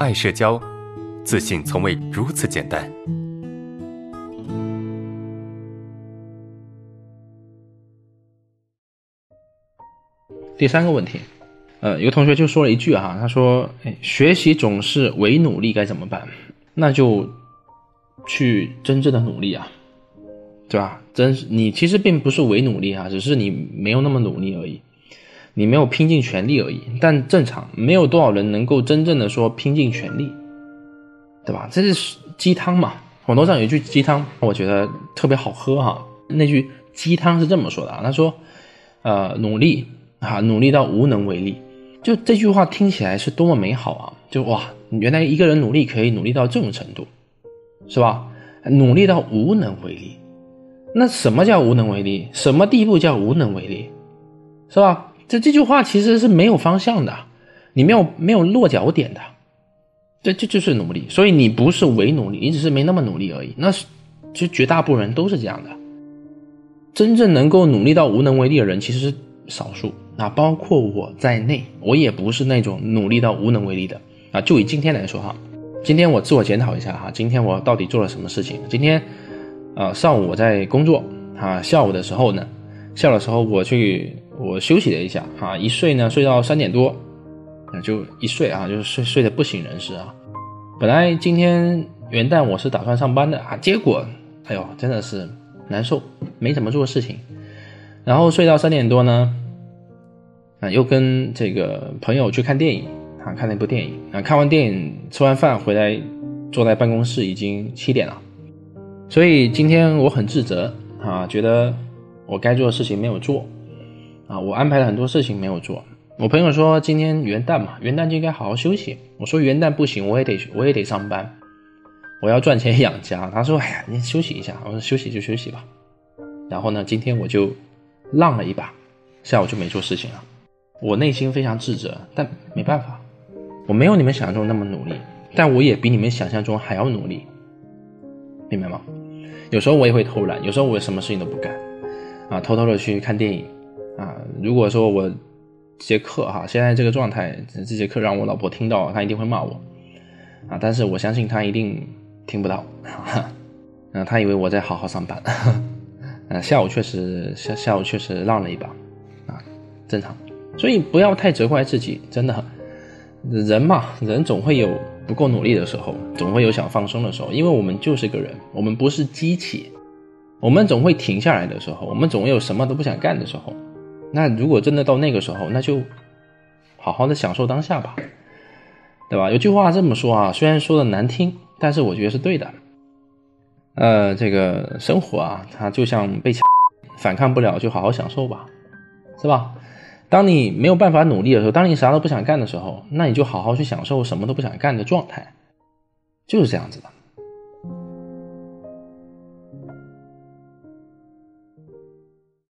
爱社交，自信从未如此简单。第三个问题，呃，有同学就说了一句哈，他说：“哎，学习总是伪努力该怎么办？那就去真正的努力啊，对吧？真是你其实并不是伪努力啊，只是你没有那么努力而已，你没有拼尽全力而已。但正常，没有多少人能够真正的说拼尽全力，对吧？这是鸡汤嘛？网络上有一句鸡汤，我觉得特别好喝哈。那句鸡汤是这么说的啊，他说：呃，努力。”啊，努力到无能为力，就这句话听起来是多么美好啊！就哇，原来一个人努力可以努力到这种程度，是吧？努力到无能为力，那什么叫无能为力？什么地步叫无能为力？是吧？这这句话其实是没有方向的，你没有没有落脚点的，这这就是努力。所以你不是伪努力，你只是没那么努力而已。那是，其实绝大部分人都是这样的。真正能够努力到无能为力的人，其实是少数。啊，包括我在内，我也不是那种努力到无能为力的啊。就以今天来说哈，今天我自我检讨一下哈，今天我到底做了什么事情？今天，呃，上午我在工作啊，下午的时候呢，下午的时候我去我休息了一下啊，一睡呢睡到三点多，那就一睡啊，就是睡睡得不省人事啊。本来今天元旦我是打算上班的啊，结果哎呦真的是难受，没怎么做事情，然后睡到三点多呢。啊，又跟这个朋友去看电影啊，看了一部电影啊，看完电影吃完饭回来，坐在办公室已经七点了，所以今天我很自责啊，觉得我该做的事情没有做啊，我安排了很多事情没有做。我朋友说今天元旦嘛，元旦就应该好好休息。我说元旦不行，我也得我也得上班，我要赚钱养家。他说哎呀，你休息一下。我说休息就休息吧。然后呢，今天我就浪了一把，下午就没做事情了。我内心非常自责，但没办法，我没有你们想象中那么努力，但我也比你们想象中还要努力，明白吗？有时候我也会偷懒，有时候我什么事情都不干，啊，偷偷的去看电影，啊，如果说我这节课哈，现在这个状态，这节课让我老婆听到，她一定会骂我，啊，但是我相信她一定听不到，嗯，她以为我在好好上班，嗯，下午确实下下午确实浪了一把，啊，正常。所以不要太责怪自己，真的，人嘛，人总会有不够努力的时候，总会有想放松的时候，因为我们就是个人，我们不是机器，我们总会停下来的时候，我们总有什么都不想干的时候。那如果真的到那个时候，那就好好的享受当下吧，对吧？有句话这么说啊，虽然说的难听，但是我觉得是对的。呃，这个生活啊，它就像被抢 反抗不了，就好好享受吧，是吧？当你没有办法努力的时候，当你啥都不想干的时候，那你就好好去享受什么都不想干的状态，就是这样子的。